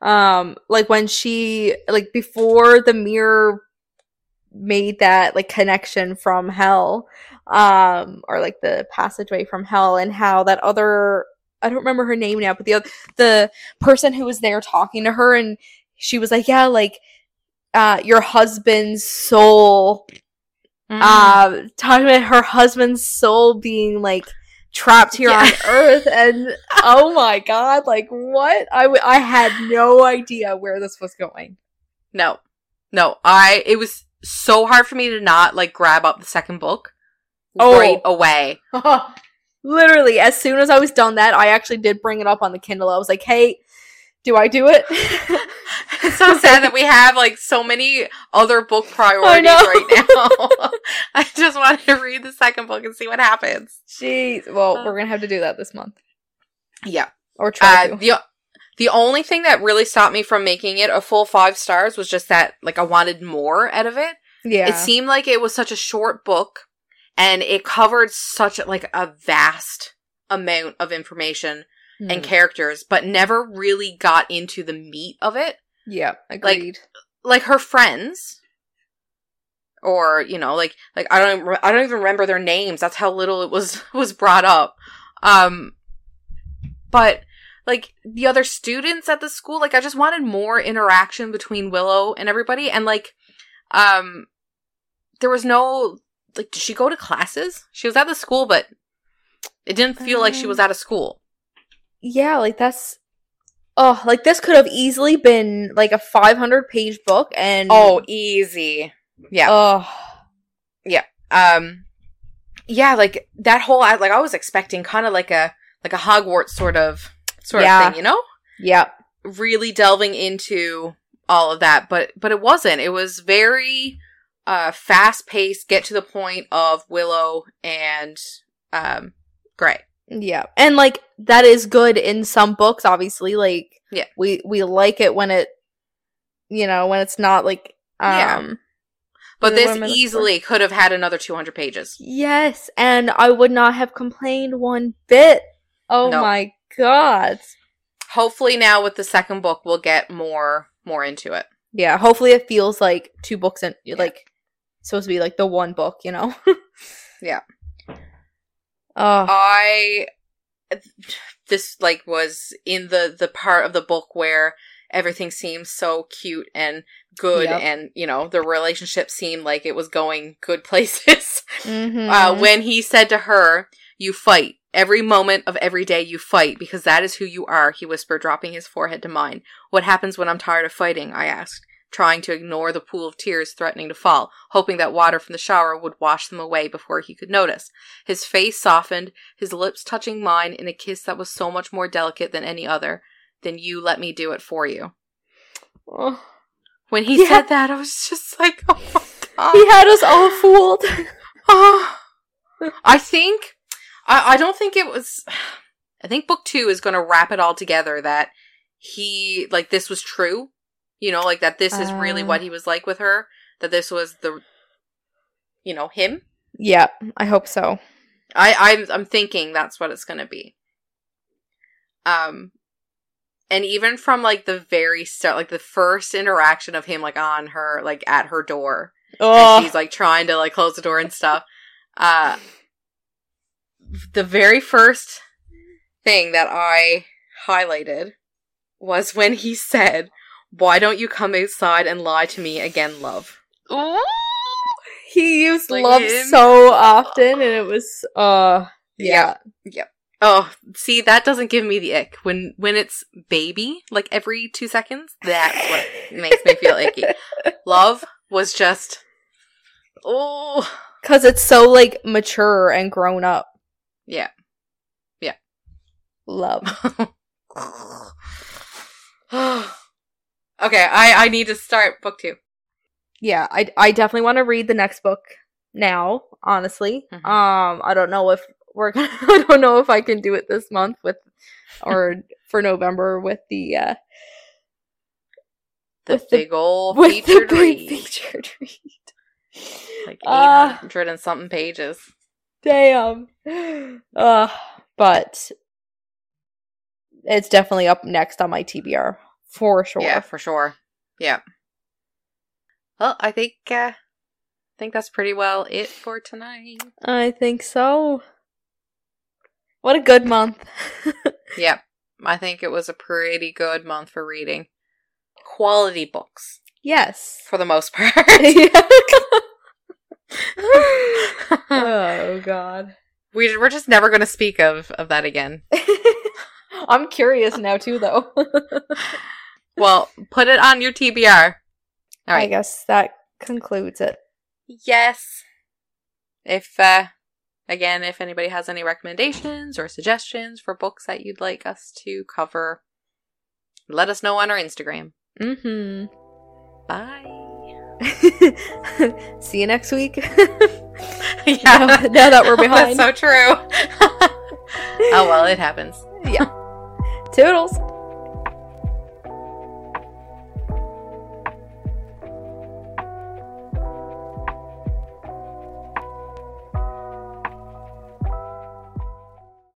um like when she like before the mirror made that like connection from hell um or like the passageway from hell and how that other i don't remember her name now but the oth- the person who was there talking to her and she was like yeah like uh your husband's soul Mm. uh talking about her husband's soul being like trapped here Yeah. on earth and oh my god like what I, w- I had no idea where this was going no, no. I it was so hard for me to not like grab up the second book Oh. right away. literally as soon as i was done that i actually did bring it up on the kindle i was like hey do i do it It's so sad that we have like so many other book priorities right now. I just wanted to read the second book and see what happens. jeez well Uh. we're gonna have to do that this month Yeah. or try Uh, to the the only thing that really stopped me from making it a full five stars was just that like I wanted more out of it. yeah It seemed like it was such a short book and it covered such like a vast amount of information and Hmm. characters, but never really got into the meat of it. Yeah agreed. like her friends. Or you know like like i don't even, i don't even remember their names. That's how little it was was brought up. Um but like the other students at the school like i just wanted more interaction between willow and everybody. And like um there was no like did she go to classes? She was at the school but it didn't feel like she Um, was at a school. yeah like that's oh like this could have easily been like a 500 page book and oh easy. Yeah. Oh um yeah like that whole I- like i was expecting kind of like a like a hogwarts sort of sort Yeah. of thing you know? Yeah really delving into all of that but but it wasn't. It was very uh fast paced get to the point of willow and um gray Yeah. And like that is good in some books obviously like Yeah. we we like it when it you know, when it's not like um Yeah. but this easily could have had another 200 pages Yes, and I would not have complained one bit. Oh No. my god. hopefully now with the second book we'll get more more into it Yeah, hopefully it feels like two books and like supposed to be like the one book, you know. Yeah. Oh, I this like was in the the part of the book where everything seems so cute and good Yep. and you know the relationship seemed like it was going good places. Mhm. uh when he said to her you fight. Every moment of every day you fight because that is who you are he whispered dropping his forehead to mine. What happens when i'm tired of fighting? I asked trying to ignore the pool of tears threatening to fall hoping that water from the shower would wash them away before he could notice his face softened his lips touching mine in a kiss that was so much more delicate than any other then you let me do it for you Oh. when he Yeah. said that i was just like oh my god he had us all fooled. Oh, I think I, I don't think it was I think book two is going to wrap it all together that he, like, this was true. You know, like that this is really Uh. what he was like with her. That this was the, you know, him. Yeah, I hope so. I, I'm, I'm thinking that's what it's going to be. Um, and even from like the very start, like the first interaction of him, like on her, like at her door, Oh, and she's like trying to like close the door and stuff. Uh, the very first thing that I highlighted was when he said, "Why don't you come outside and lie to me again, love?" he used Like love him. so often, and it was uh yeah. Yep. Oh, see, that doesn't give me the ick when when it's baby like every two seconds. That's what makes me feel icky. Love was just oh Cause it's so like mature and grown up. Yeah. Yeah. Love. okay, I I need to start book two. yeah, I I definitely want to read the next book now, honestly. Mhm. Um I don't know if we're gonna I don't know if I can do it this month with or for November with the uh The With the- big old with the featured big read, featured read. like eight Ah. hundred and something pages. Damn. Uh but it's definitely up next on my TBR for sure. Yeah, for sure. Yeah. Well, I think uh, I think that's pretty well it for tonight. I think so. What a good month. Yep. I think it was a pretty good month for reading quality books yes. for the most part. oh god. we we're just never going to speak of of that again. I'm curious now too though. Well, put it on your TBR. All I guess that concludes it. Yes. If uh again, if anybody has any recommendations or suggestions for books that you'd like us to cover, let us know on our Instagram. Mhm. Bye. See you next week. yeah. now, now that we're behind. That's so true. oh well, it happens. Yeah. Toodles.